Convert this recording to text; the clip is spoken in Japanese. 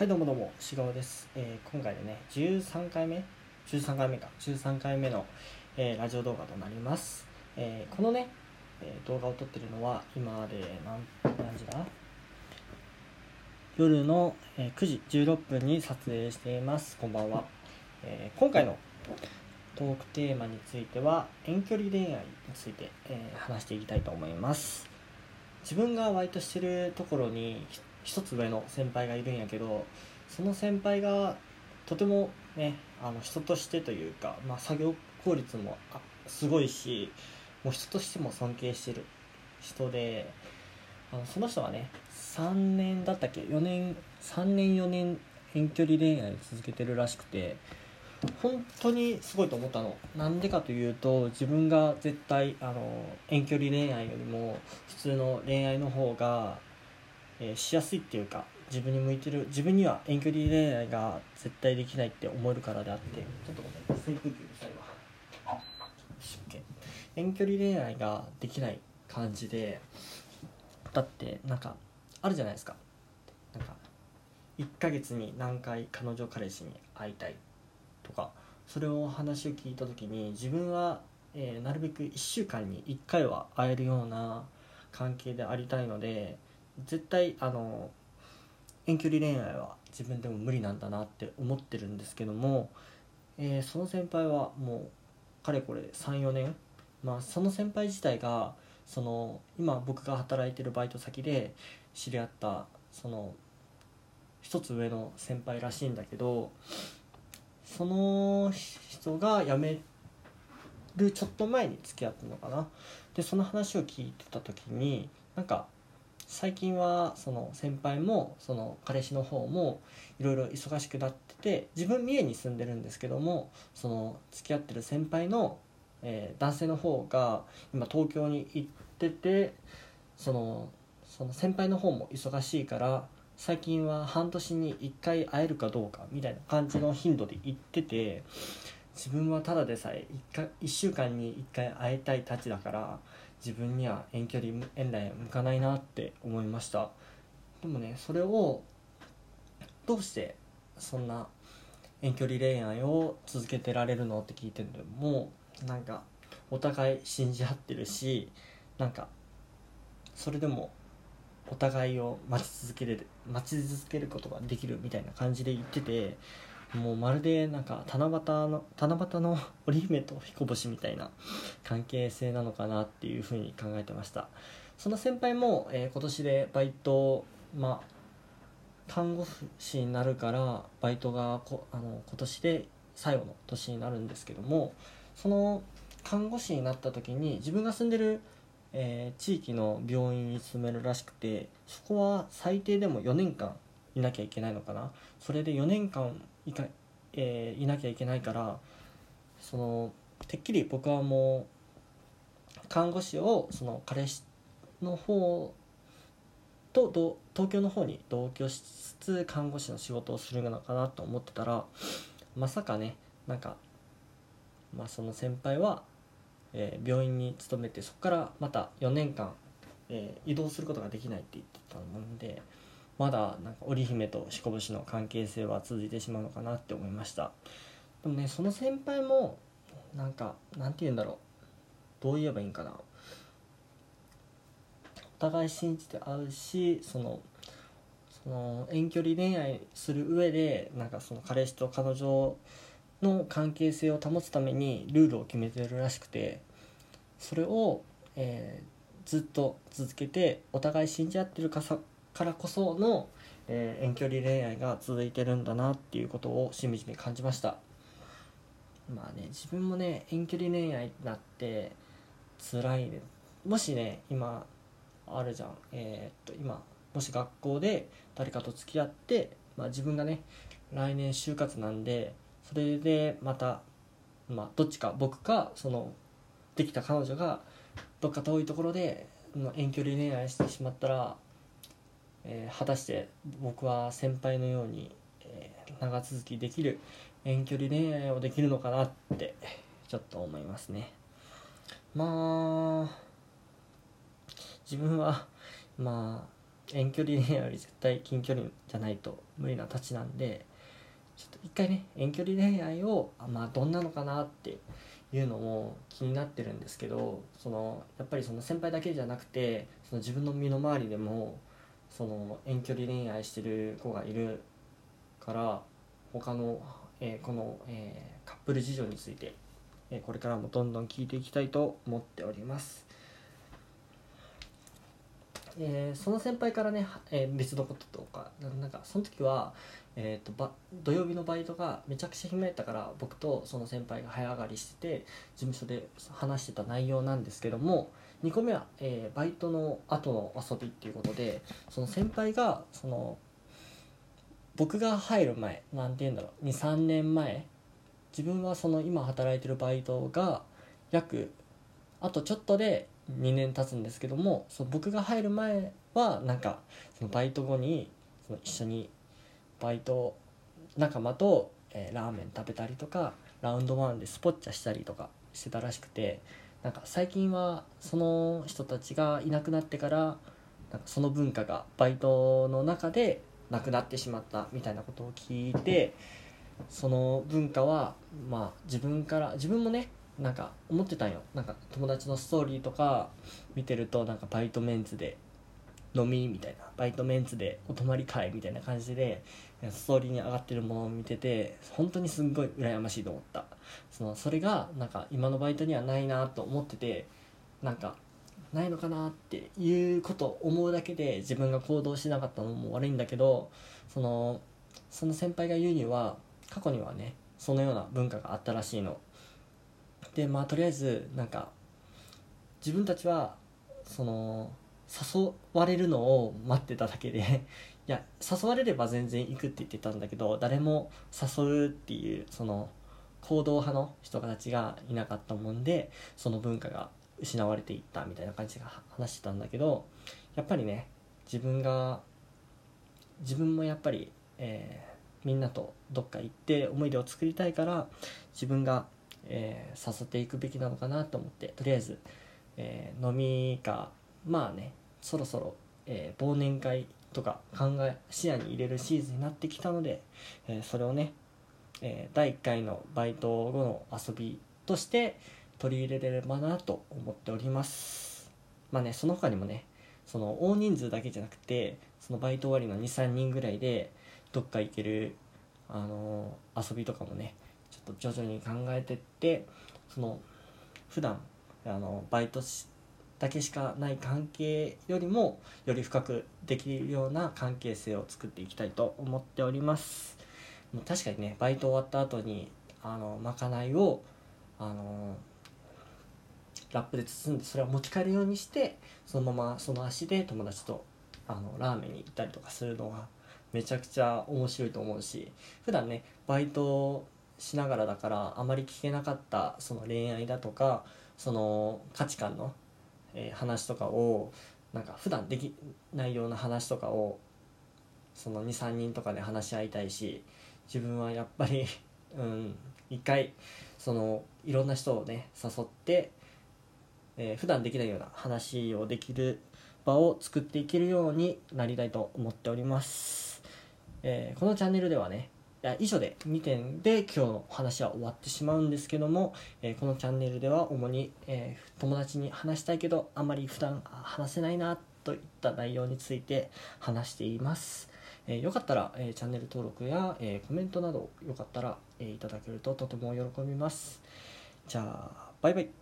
はいどうもどうもしがおです、えー今回でね13回目？13回目か。13回目の、えーラジオ動画となります、えーこのね、えー動画を撮ってるのは今まで何何時だ？夜の、えー9時16分に撮影しています。こんばんは、えー今回のトークテーマについては遠距離恋愛について、えー話していきたいと思います。自分がバイトしてるところにひ一つ上の先輩がいるんやけどその先輩がとてもねあの人としてというか、まあ、作業効率もすごいしもう人としても尊敬してる人であのその人はね3年だったっけ4年3年4年遠距離恋愛を続けてるらしくて本当にすごいと思ったの。なんでかというと自分が絶対あの遠距離恋愛よりも普通の恋愛の方が、えーしやすいっていうか自分に向いてる自分には遠距離恋愛が絶対できないって思えるからであってちょっとごめん扇風機うるさいわ遠距離恋愛ができない感じでだってなんかあるじゃないですか。なんか1ヶ月に何回彼女彼氏に会いたいとかそれを話を聞いた時に自分は、えーなるべく1週間に1回は会えるような関係でありたいので絶対あの遠距離恋愛は自分でも無理なんだなって思ってるんですけども、えーその先輩はもうかれこれ34年まあその先輩自体がその今僕が働いてるバイト先で知り合ったその一つ上の先輩らしいんだけどその人が辞めるちょっと前に付き合ったのかな。でその話を聞いてた時になんか最近はその先輩もその彼氏の方もいろいろ忙しくなってて自分三重に住んでるんですけどもその付き合ってる先輩の、えー男性の方が今東京に行っててそのその先輩の方も忙しいから最近は半年に1回会えるかどうかみたいな感じの頻度で行ってて自分はただでさえ 1, か1週間に1回会いたいたちだから自分には遠距離遠来向かないなって思いました。でもねそれをどうしてそんな遠距離恋愛を続けてられるのって聞いてるのもなんかお互い信じ合ってるしなんかそれでもお互いを待ち続ける待ち続けることができるみたいな感じで言っててもうまるでなんか七夕の七夕の 織姫と彦星みたいな関係性なのかなっていうふうに考えてました。その先輩も、えー今年でバイトまあ看護師になるからバイトがこあの今年で最後の年になるんですけどもその看護師になった時に自分が住んでる、えー地域の病院に勤めるらしくてそこは最低でも4年間いなきゃいけないのかな。それで4年間いか、えーいなきゃいけないからそのてっきり僕はもう看護師をその彼氏の方と東京の方に同居しつつ看護師の仕事をするのかなと思ってたらまさかねなんか、まあ、その先輩は、えー病院に勤めてそこからまた4年間、えー移動することができないって言ってたのでまだなんか織姫と彦星の関係性は続いてしまうのかなって思いました。でもねその先輩もなんかなんて言うんだろう。どう言えばいいんかな。お互い信じて会うしそのその遠距離恋愛する上でなんかその彼氏と彼女の関係性を保つためにルールを決めてるらしくてそれを、えーずっと続けてお互い信じ合ってるかさからこその、えー遠距離恋愛が続いてるんだなっていうことをしみじみ感じました。まあね自分もね遠距離恋愛になって辛いね。もしね今あるじゃん。えーっと今もし学校で誰かと付き合って、まあ、自分がね来年就活なんでそれでまた、まあ、どっちか僕かそのできた彼女がどっか遠いところで遠距離恋愛してしまったら、えー果たして僕は先輩のように、えー長続きできる遠距離恋愛をできるのかなってちょっと思いますね。まあ自分はまあ遠距離恋愛より絶対近距離じゃないと無理なたちなんでちょっと一回ね遠距離恋愛をまあどんなのかなっていうのも気になってるんですけどそのやっぱりその先輩だけじゃなくてその自分の身の回りでもその遠距離恋愛してる子がいるから他の、えーこの、えーカップル事情について、えーこれからもどんどん聞いていきたいと思っております。えーその先輩からね、えー別のこととかなんかその時は、えー、とば土曜日のバイトがめちゃくちゃ暇やったから僕とその先輩が早上がりしてて事務所で話してた内容なんですけども2個目は、えーバイトの後の遊びっていうことでその先輩がその僕が入る前なんて言うんだろう23年前自分はその今働いてるバイトが約あとちょっとで2年経つんですけどもその僕が入る前はなんかそのバイト後にその一緒にバイト仲間と、えーラーメン食べたりとかラウンドワンでスポッチャしたりとかしてたらしくてなんか最近はその人たちがいなくなってからなんかその文化がバイトの中でなくなってしまったみたいなことを聞いてその文化はまあ自分から自分もねなんか思ってたんよ。なんか友達のストーリーとか見てるとなんかバイトメンツで飲みみたいなバイトメンツでお泊まり会みたいな感じでストーリーに上がってるものを見てて本当にすんごい羨ましいと思った。そのそれがなんか今のバイトにはないなと思っててなんかないのかなっていうことを思うだけで自分が行動しなかったのも悪いんだけどそのその先輩が言うには過去にはねそのような文化があったらしいの。でまあとりあえずなんか自分たちはその誘われるのを待ってただけで。いや誘われれば全然行くって言ってたんだけど誰も誘うっていうその行動派の人たちがいなかったもんでその文化が失われていったみたいな感じで話してたんだけどやっぱりね自分が自分もやっぱり、えーみんなとどっか行って思い出を作りたいから自分が、えー誘っていくべきなのかなと思ってとりあえず、えー飲みがまあねそろそろ、えー忘年会とか考え視野に入れるシーズンになってきたので、えーそれをね、えー第1回のバイト後の遊びとして取り入れれればなと思っております。まあねその他にもねその大人数だけじゃなくてそのバイト終わりの23人ぐらいでどっか行ける、あのー遊びとかもねちょっと徐々に考えてってその普段あのバイトしだけしかない関係よりもより深くできるような関係性を作っていきたいと思っております。もう確かにねバイト終わった後にあのまかないをあのラップで包んでそれを持ち帰るようにしてそのままその足で友達とあのラーメンに行ったりとかするのがめちゃくちゃ面白いと思うし普段ねバイトしながらだからあまり聞けなかったその恋愛だとかその価値観の、えー話とかをなんか普段できないような話とかをその23人とかで話し合いたいし自分はやっぱり うん一回そのいろんな人をね誘って、えー普段できないような話をできる場を作っていけるようになりたいと思っております、えーこのチャンネルではね以上で2点で今日の話は終わってしまうんですけども、えーこのチャンネルでは主に、えー友達に話したいけどあまり普段話せないなといった内容について話しています、えーよかったら、えチャンネル登録や、えコメントなどよかったら、えいただけるととても喜びます。じゃあバイバイ。